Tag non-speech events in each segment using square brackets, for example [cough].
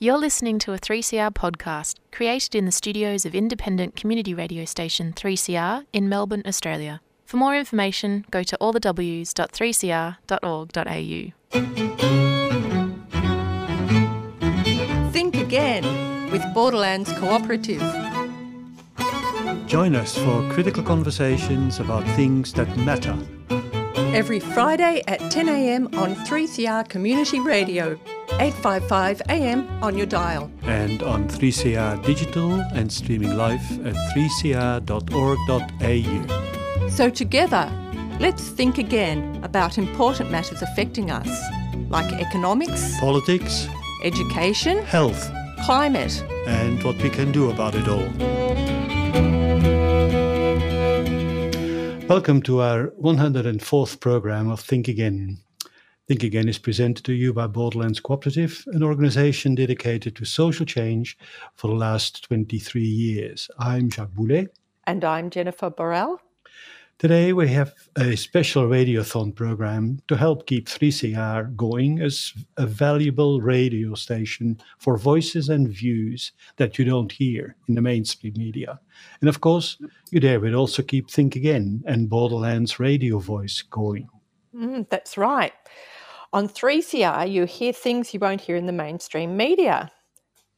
You're listening to a 3CR podcast created in the studios of independent community radio station 3CR in Melbourne, Australia. For more information, go to allthews.3cr.org.au. Think Again with Borderlands Cooperative. Join us for critical conversations about things that matter. Every Friday at 10am on 3CR Community Radio. 855 AM on your dial. And on 3CR Digital and streaming live at 3cr.org.au. So, together, let's think again about important matters affecting us, like economics, politics, education, health, climate, and what we can do about it all. Welcome to our 104th program of Think Again. Think Again is presented to you by Borderlands Cooperative, an organization dedicated to social change for the last 23 years. I'm Jacques Boulet. And I'm Jennifer Borrell. Today we have a special radiothon program to help keep 3CR going as a valuable radio station for voices and views that you don't hear in the mainstream media. And of course, you there will also keep Think Again and Borderlands radio voice going. Mm, that's right. On 3CR, you hear things you won't hear in the mainstream media,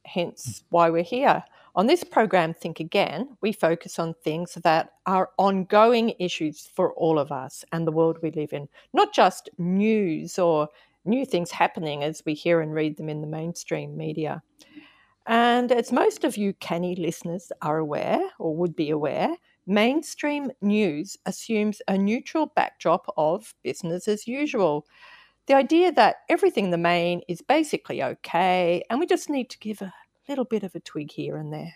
hence why we're here. On this program, Think Again, we focus on things that are ongoing issues for all of us and the world we live in, not just news or new things happening as we hear and read them in the mainstream media. And as most of you canny listeners are aware or would be aware, mainstream news assumes a neutral backdrop of business as usual the idea that everything in the main is basically okay and we just need to give a little bit of a twig here and there.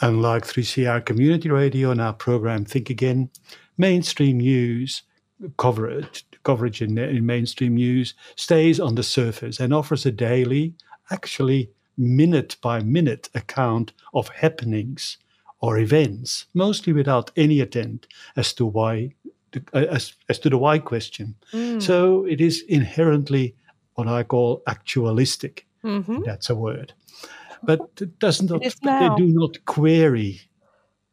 Unlike 3CR Community Radio and our program Think Again, mainstream news coverage, coverage in, in mainstream news stays on the surface and offers a daily, actually minute by minute account of happenings or events, mostly without any attempt as to why as, as to the why question. Mm. So it is inherently what I call actualistic. Mm-hmm. That's a word. But it doesn't it they do not query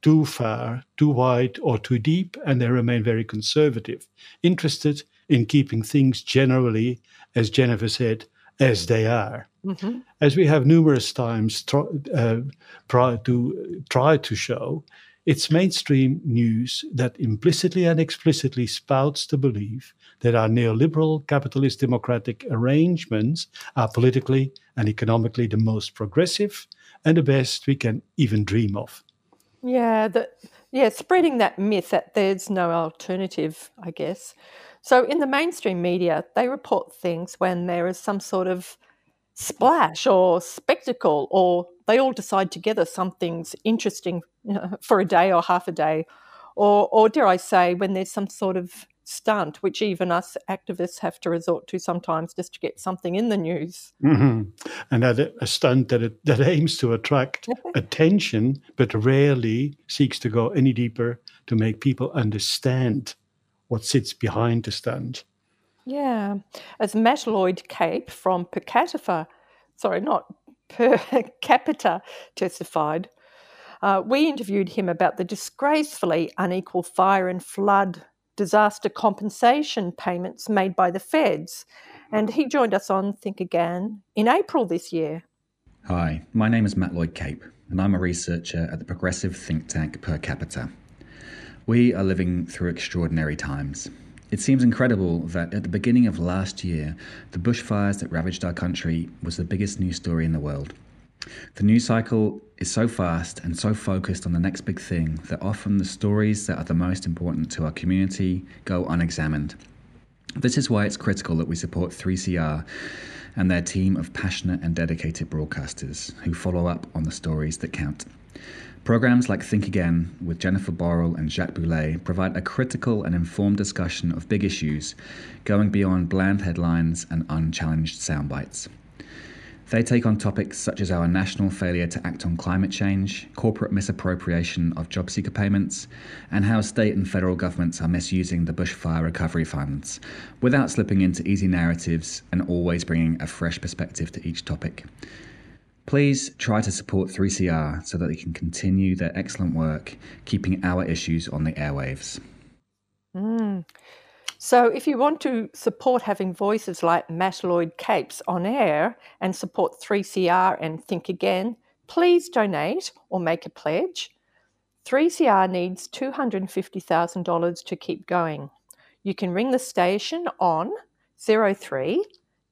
too far, too wide, or too deep, and they remain very conservative, interested in keeping things generally, as Jennifer said, as they are. Mm-hmm. As we have numerous times try, uh, to try to show, it's mainstream news that implicitly and explicitly spouts the belief that our neoliberal capitalist democratic arrangements are politically and economically the most progressive and the best we can even dream of. Yeah, the, yeah, spreading that myth that there's no alternative, I guess. So in the mainstream media, they report things when there is some sort of splash or spectacle, or they all decide together something's interesting you [laughs] know, for a day or half a day, or, or dare I say, when there's some sort of stunt, which even us activists have to resort to sometimes just to get something in the news. Mm-hmm. And that a stunt that it, that aims to attract [laughs] attention, but rarely seeks to go any deeper to make people understand what sits behind the stunt. Yeah, as Matt Lloyd Cape from Per Capita, sorry, not Per Capita, testified, uh, we interviewed him about the disgracefully unequal fire and flood disaster compensation payments made by the feds, and he joined us on Think Again in April this year. Hi, my name is Matt Lloyd Cape, and I'm a researcher at the progressive think tank Per Capita. We are living through extraordinary times. It seems incredible that at the beginning of last year, the bushfires that ravaged our country was the biggest news story in the world. The news cycle is so fast and so focused on the next big thing that often the stories that are the most important to our community go unexamined. This is why it's critical that we support 3CR and their team of passionate and dedicated broadcasters who follow up on the stories that count. Programs like Think Again with Jennifer Borrell and Jacques Boulet provide a critical and informed discussion of big issues, going beyond bland headlines and unchallenged soundbites. They take on topics such as our national failure to act on climate change, corporate misappropriation of job seeker payments, and how state and federal governments are misusing the bushfire recovery funds, without slipping into easy narratives and always bringing a fresh perspective to each topic. Please try to support 3CR so that they can continue their excellent work keeping our issues on the airwaves. Mm. So, if you want to support having voices like Matt Lloyd Capes on air and support 3CR and Think Again, please donate or make a pledge. 3CR needs $250,000 to keep going. You can ring the station on 03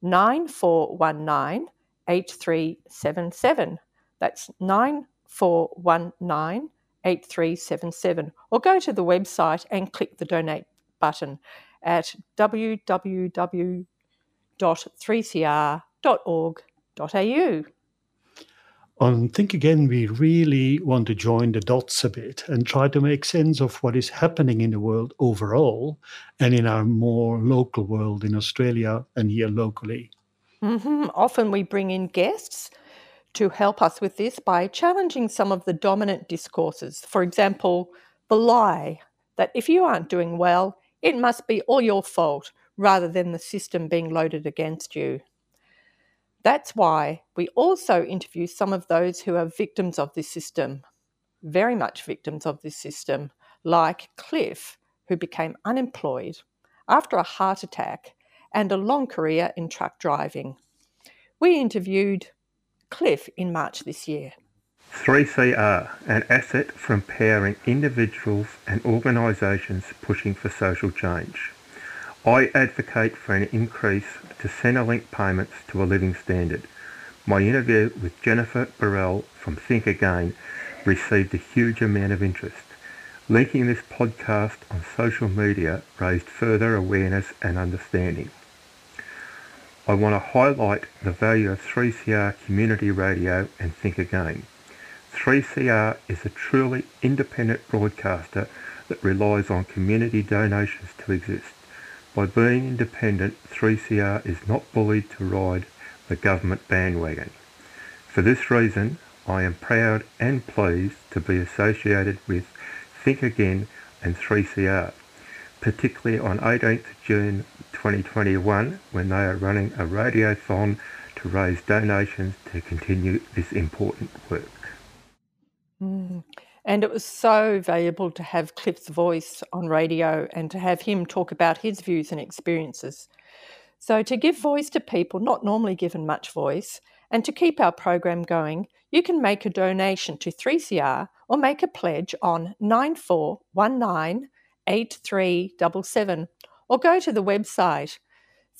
9419 8377. That's 9419 8377. Or go to the website and click the donate button at www.3cr.org.au. On Think Again, we really want to join the dots a bit and try to make sense of what is happening in the world overall and in our more local world in Australia and here locally. Mm-hmm. Often we bring in guests to help us with this by challenging some of the dominant discourses. For example, the lie that if you aren't doing well, it must be all your fault rather than the system being loaded against you. That's why we also interview some of those who are victims of this system, very much victims of this system, like Cliff, who became unemployed after a heart attack and a long career in truck driving. We interviewed Cliff in March this year. 3CR, an asset for empowering individuals and organisations pushing for social change. I advocate for an increase to Centrelink payments to a living standard. My interview with Jennifer Borrell from Think Again received a huge amount of interest. Linking this podcast on social media raised further awareness and understanding. I want to highlight the value of 3CR Community Radio and Think Again. 3CR is a truly independent broadcaster that relies on community donations to exist. By being independent, 3CR is not bullied to ride the government bandwagon. For this reason, I am proud and pleased to be associated with Think Again and 3CR particularly on 18th June 2021 when they are running a radiothon to raise donations to continue this important work. Mm. And it was so valuable to have Cliff's voice on radio and to have him talk about his views and experiences. So, to give voice to people not normally given much voice and to keep our program going, you can make a donation to 3CR or make a pledge on 9419 8377 or go to the website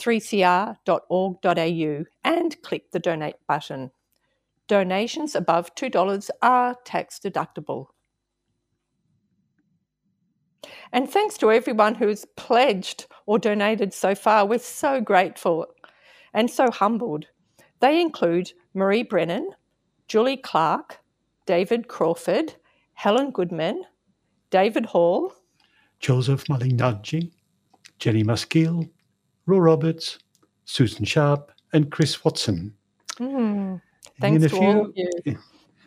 3cr.org.au and click the donate button. Donations above $2 are tax deductible. And thanks to everyone who's pledged or donated so far. We're so grateful and so humbled. They include Marie Brennan, Julie Clark, David Crawford, Helen Goodman, David Hall, Joseph Malignaggi, Jenny Maskeel, Ro Roberts, Susan Sharp, and Chris Watson. Mm, thanks to few, all of you.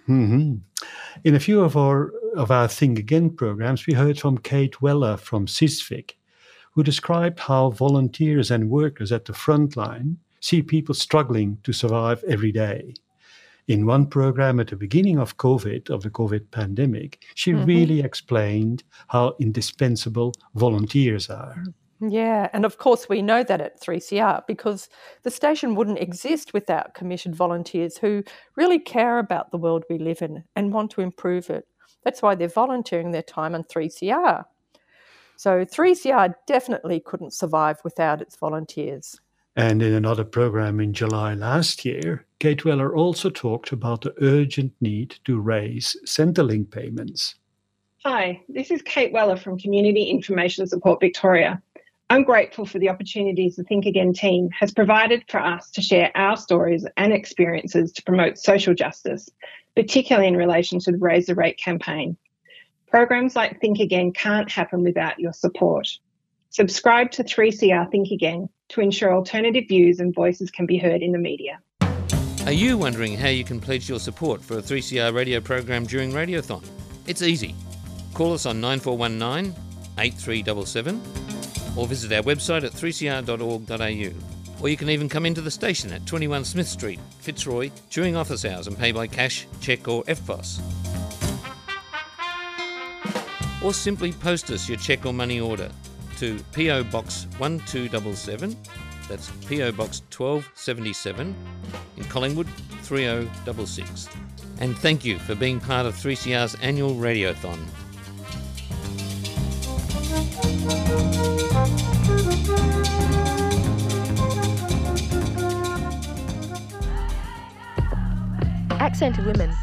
Mm-hmm. In a few of our of our Think Again programs, we heard from Kate Weller from CISVic, who described how volunteers and workers at the front line see people struggling to survive every day in one program at the beginning of COVID, of the COVID pandemic, she mm-hmm. really explained how indispensable volunteers are. Yeah, and of course, we know that at 3CR because the station wouldn't exist without commissioned volunteers who really care about the world we live in and want to improve it. That's why they're volunteering their time on 3CR. So 3CR definitely couldn't survive without its volunteers. And in another program in July last year, Kate Weller also talked about the urgent need to raise Centrelink payments. Hi, this is Kate Weller from Community Information Support Victoria. I'm grateful for the opportunities the Think Again team has provided for us to share our stories and experiences to promote social justice, particularly in relation to the Raise the Rate campaign. Programs like Think Again can't happen without your support. Subscribe to 3CR Think Again to ensure alternative views and voices can be heard in the media. Are you wondering how you can pledge your support for a 3CR radio program during Radiothon? It's easy. Call us on 9419 8377 or visit our website at 3cr.org.au Or you can even come into the station at 21 Smith Street, Fitzroy, during office hours and pay by cash, cheque, or EFTPOS. Or simply post us your cheque or money order to PO Box 1277, that's PO Box 1277 in Collingwood 3066. And thank you for being part of 3CR's annual Radiothon. Accented Women.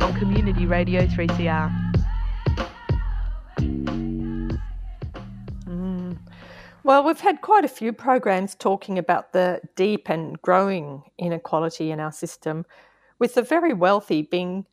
On Community Radio 3CR. Mm. Well, we've had quite a few programs talking about the deep and growing inequality in our system, with the very wealthy being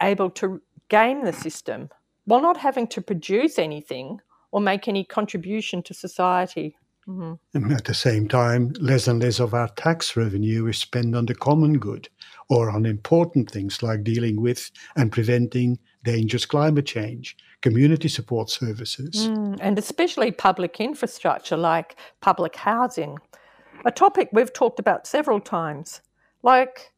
able to game the system while not having to produce anything or make any contribution to society. Mhm. And at the same time, less and less of our tax revenue is spent on the common good or on important things like dealing with and preventing dangerous climate change, community support services. Mm, and especially public infrastructure like public housing, a topic we've talked about several times. Like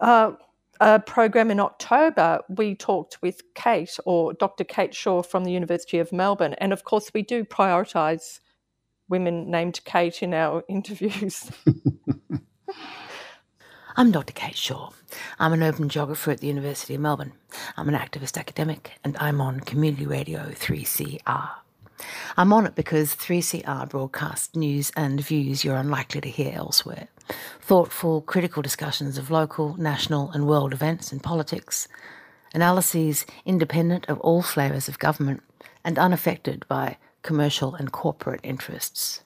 uh, a program in October, we talked with Kate or Dr. Kate Shaw from the University of Melbourne. And of course, we do prioritise women named Kate in our [laughs] interviews. [laughs] I'm Dr. Kate Shaw. I'm an urban geographer at the University of Melbourne. I'm an activist academic and I'm on Community Radio 3CR. I'm on it because 3CR broadcasts news and views you're unlikely to hear elsewhere. Thoughtful, critical discussions of local, national, and world events and politics. Analyses independent of all flavours of government and unaffected by commercial and corporate interests.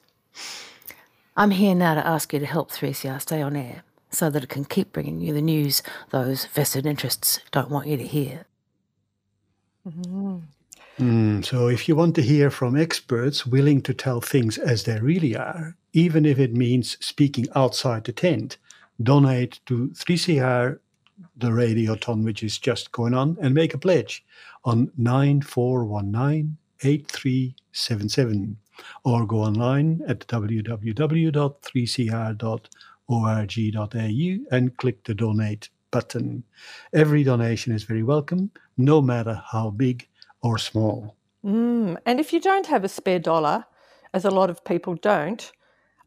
I'm here now to ask you to help 3CR stay on air so that it can keep bringing you the news those vested interests don't want you to hear. Mm, so, if you want to hear from experts willing to tell things as they really are, even if it means speaking outside the tent, donate to 3CR, the radio radiothon which is just going on, and make a pledge on 9419 8377 or go online at www.3cr.org.au and click the donate button. Every donation is very welcome, no matter how big or small. Mm, and if you don't have a spare dollar, as a lot of people don't,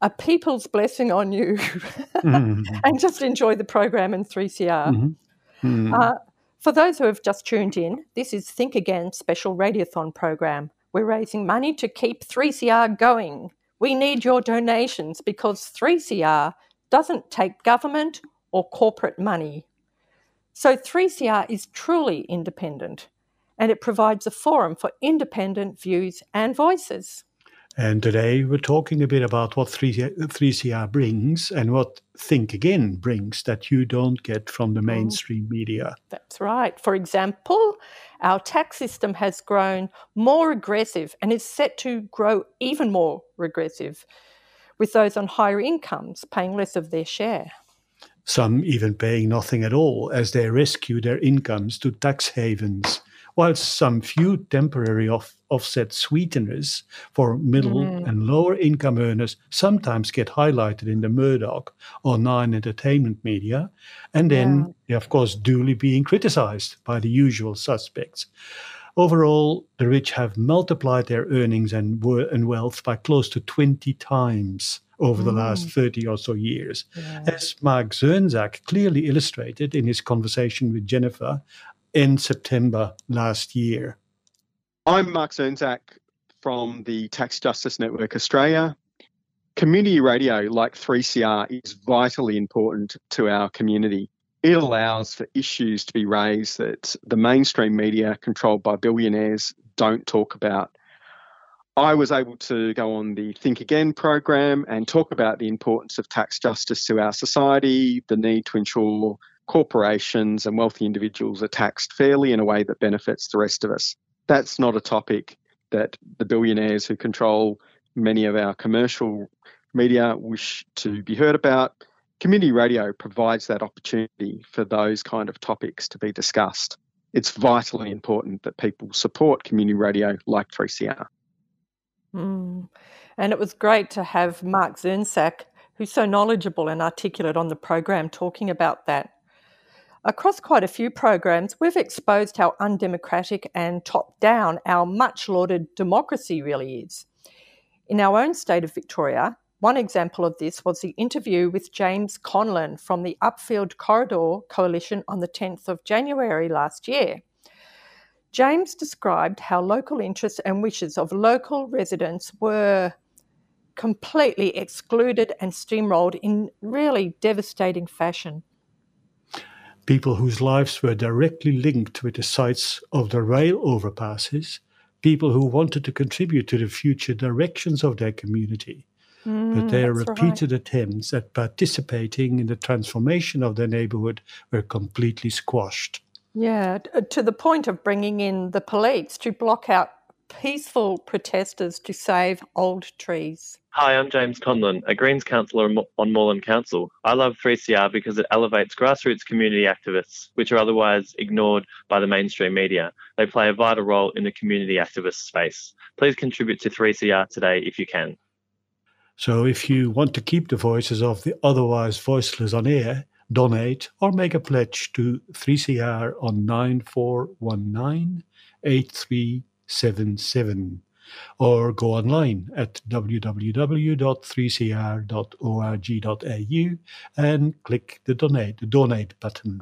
a people's blessing on you [laughs] and just enjoy the program in 3CR. Mm. Uh, for those who have just tuned in, this is Think Again special radiothon program. We're raising money to keep 3CR going. We need your donations because 3CR doesn't take government or corporate money. So 3CR is truly independent and it provides a forum for independent views and voices. And today we're talking a bit about what 3, 3CR brings and what Think Again brings that you don't get from the mm. mainstream media. That's right. For example, our tax system has grown more aggressive and is set to grow even more regressive, with those on higher incomes paying less of their share. Some even paying nothing at all as they rescue their incomes to tax havens, whilst some few temporary off- offset sweeteners for middle Mm. and lower income earners sometimes get highlighted in the Murdoch or Nine Entertainment media, and then, they're of course, duly being criticized by the usual suspects. Overall, the rich have multiplied their earnings and, wor- and wealth by close to 20 times over the last Mm. 30 or so years. As Mark Zirnsak clearly illustrated in his conversation with Jennifer in September last year. I'm Mark Zirnsak from the Tax Justice Network Australia. Community radio like 3CR is vitally important to our community. It allows for issues to be raised that the mainstream media controlled by billionaires don't talk about. I was able to go on the Think Again program and talk about the importance of tax justice to our society, the need to ensure corporations and wealthy individuals are taxed fairly in a way that benefits the rest of us. That's not a topic that the billionaires who control many of our commercial media wish to be heard about. Community radio provides that opportunity for those kind of topics to be discussed. It's vitally important that people support community radio like 3CR. Mm. And it was great to have Mark Zirnsak, who's so knowledgeable and articulate on the program, talking about that. Across quite a few programs, we've exposed how undemocratic and top down our much lauded democracy really is. In our own state of Victoria, one example of this was the interview with James Conlon from the Upfield Corridor Coalition on the 10th of January last year. James described how local interests and wishes of local residents were completely excluded and steamrolled in really devastating fashion. People whose lives were directly linked with the sites of the rail overpasses, people who wanted to contribute to the future directions of their community. Mm, but their repeated right. attempts at participating in the transformation of their neighborhood were completely squashed. Yeah, uh, to the point of bringing in the police to block out peaceful protesters to save old trees. Hi, I'm James Conlon, a Greens councillor on Moreland Council. I love 3CR because it elevates grassroots community activists, which are otherwise ignored by the mainstream media. They play a vital role in the community activist space. Please contribute to 3CR today if you can. So, if you want to keep the voices of the otherwise voiceless on air, donate or make a pledge to 3CR on 9419 8377 or go online at www.3cr.org.au and click the donate, the donate button.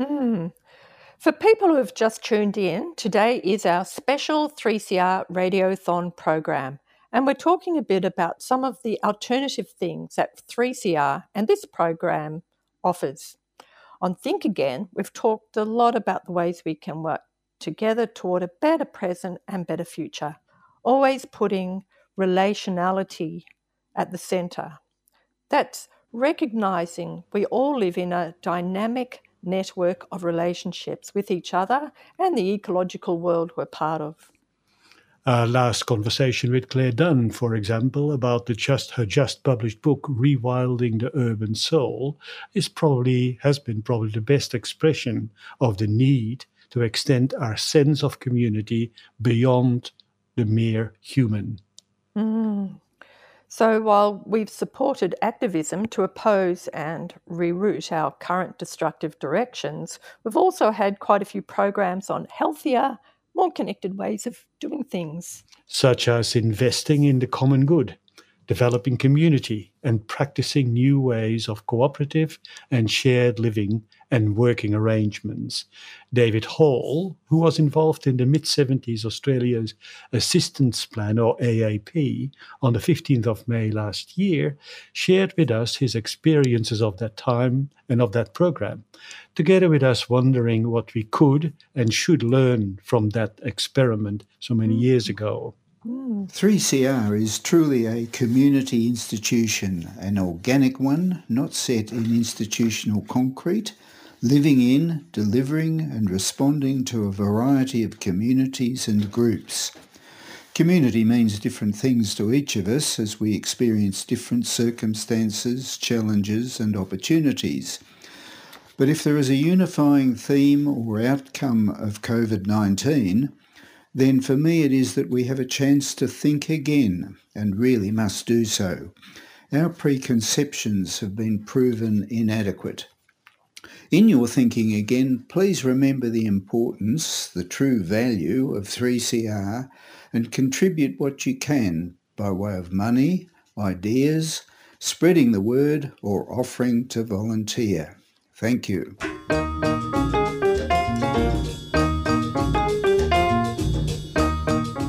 Mm. For people who have just tuned in, today is our special 3CR Radiothon program, and we're talking a bit about some of the alternative things that 3CR and this program offers. On Think Again, we've talked a lot about the ways we can work together toward a better present and better future, always putting relationality at the centre. That's recognizing we all live in a dynamic network of relationships with each other and the ecological world we're part of. Our last conversation with Claire Dunn, for example, about the just her just published book Rewilding the Urban Soul, is probably has been probably the best expression of the need to extend our sense of community beyond the mere human. Mm. So, while we've supported activism to oppose and reroute our current destructive directions, we've also had quite a few programs on healthier, more connected ways of doing things. Such as investing in the common good, developing community, and practicing new ways of cooperative and shared living and working arrangements. David Hall, who was involved in the mid 70s Australia's Assistance Plan or AAP on the 15th of May last year, shared with us his experiences of that time and of that program, together with us wondering what we could and should learn from that experiment so many years ago. 3CR is truly a community institution, an organic one, not set in institutional concrete, living in, delivering, and responding to a variety of communities and groups. Community means different things to each of us as we experience different circumstances, challenges, and opportunities. But if there is a unifying theme or outcome of COVID 19, then for me it is that we have a chance to think again and really must do so. Our preconceptions have been proven inadequate. In your thinking again, please remember the importance, the true value of 3CR and contribute what you can by way of money, ideas, spreading the word, or offering to volunteer. Thank you.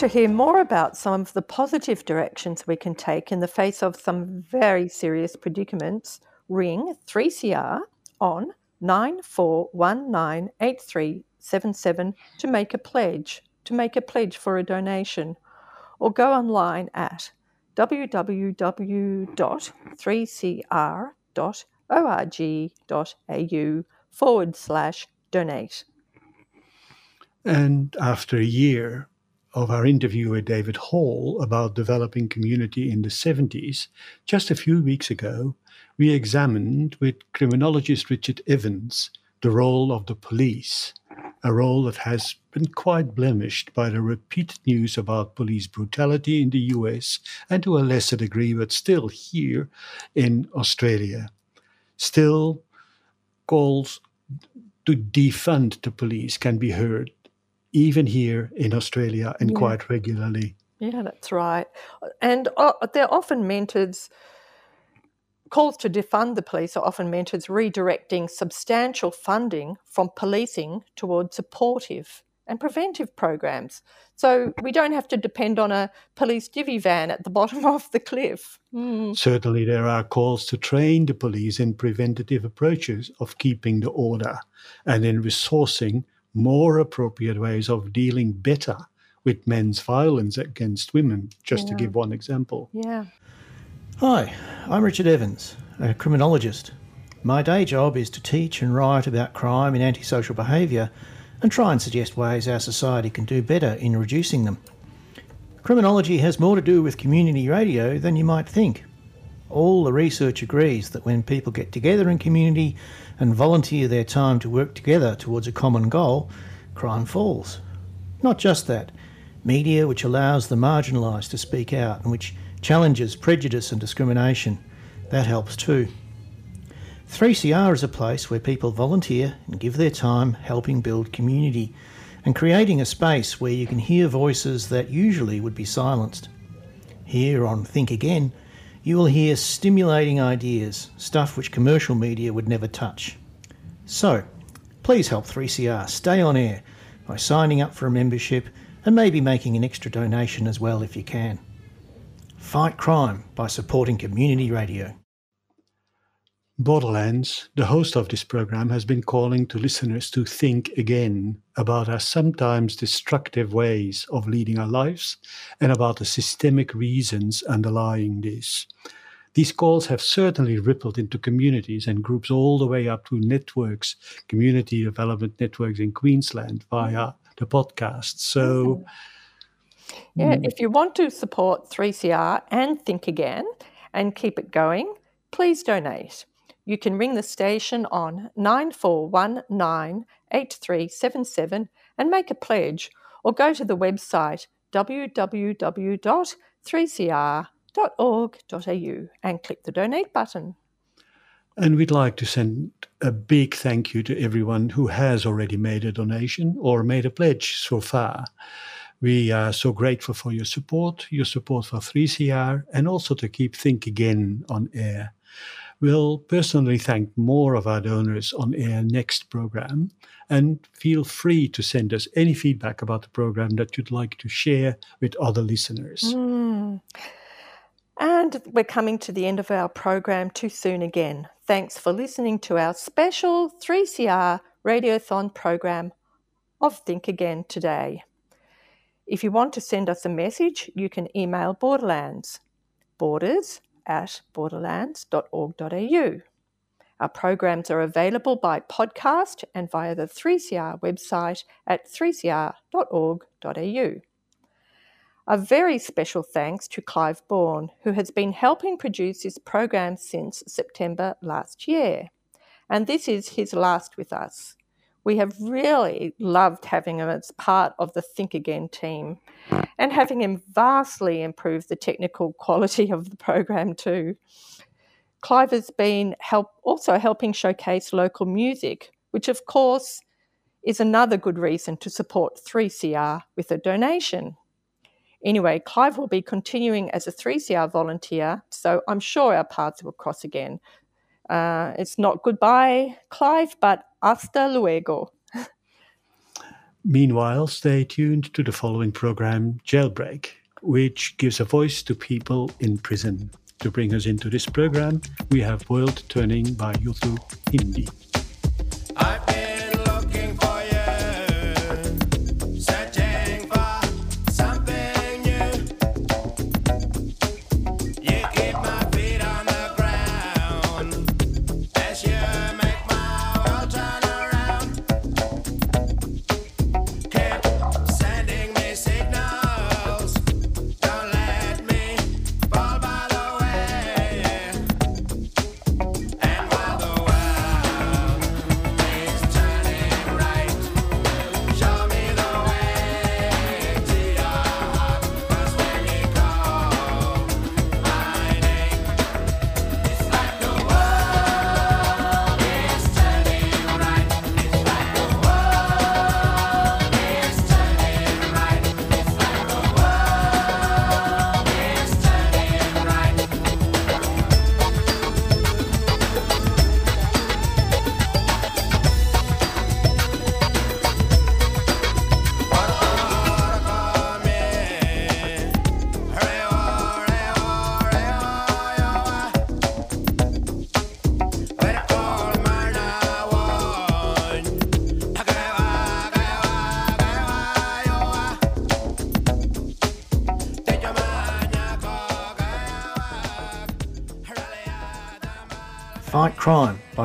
To hear more about some of the positive directions we can take in the face of some very serious predicaments, ring 3CR on 94198377 to make a pledge, to make a pledge for a donation, or go online at www.3cr.org.au forward slash donate. And after a year of our interview with David Hall about developing community in the 70s, just a few weeks ago, we examined with criminologist Richard Evans the role of the police, a role that has been quite blemished by the repeated news about police brutality in the US and to a lesser degree, but still here in Australia. Still, calls to defund the police can be heard even here in Australia and Yeah. quite regularly. Yeah, that's right. And uh, they're often meant as calls to defund the police are often meant as redirecting substantial funding from policing towards supportive and preventive programs. So we don't have to depend on a police divvy van at the [laughs] bottom of the cliff. Mm. Certainly, there are calls to train the police in preventative approaches of keeping the order and in resourcing more appropriate ways of dealing better with men's violence against women, just to give one example. Yeah. Hi, I'm Richard Evans, a criminologist. My day job is to teach and write about crime and antisocial behaviour and try and suggest ways our society can do better in reducing them. Criminology has more to do with community radio than you might think. All the research agrees that when people get together in community and volunteer their time to work together towards a common goal, crime falls. Not just that, media which allows the marginalised to speak out and which challenges prejudice and discrimination, that helps too. 3CR is a place where people volunteer and give their time helping build community and creating a space where you can hear voices that usually would be silenced. Here on Think Again, you will hear stimulating ideas, stuff which commercial media would never touch. So, please help 3CR stay on air by signing up for a membership and maybe making an extra donation as well if you can. Fight crime by supporting community radio. Borderlands, the host of this program, has been calling to listeners to think again about our sometimes destructive ways of leading our lives and about the systemic reasons underlying this. These calls have certainly rippled into communities and groups all the way up to networks, community development networks in Queensland via the podcast. So, Yeah, mm, if you want to support 3CR and Think Again and keep it going, please donate. You can ring the station on 9419 8377 and make a pledge, or go to the website www.3cr.org.au and click the donate button. And we'd like to send a big thank you to everyone who has already made a donation or made a pledge so far. We are so grateful for your support, your support for 3CR, and also to keep Think Again on air. We'll personally thank more of our donors on air next program, and feel free to send us any feedback about the program that you'd like to share with other listeners. Mm. And we're coming to the end of our program too soon again. Thanks for listening to our special 3CR Radiothon program of Think Again today. If you want to send us a message, you can email Borderlands, borders at borderlands.org.au. Our programs are available by podcast and via the 3CR website at 3cr.org.au. A very special thanks to Clive Bourne, who has been helping produce this program since September last year. And this is his last with us. We have really loved having him as part of the Think Again team and having him vastly improve the technical [laughs] quality of the program too. Clive has been help, also helping showcase local music, which of course is another good reason to support 3CR with a donation. Anyway, Clive will be continuing as a 3CR volunteer, so I'm sure our paths will cross again. Uh, it's not goodbye, Clive, but hasta luego. Meanwhile, stay tuned to the following program, Jailbreak, which gives a voice to people in prison. To bring us into this program, we have World Turning by Yothu Yindi.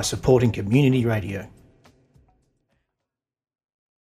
Supporting community radio.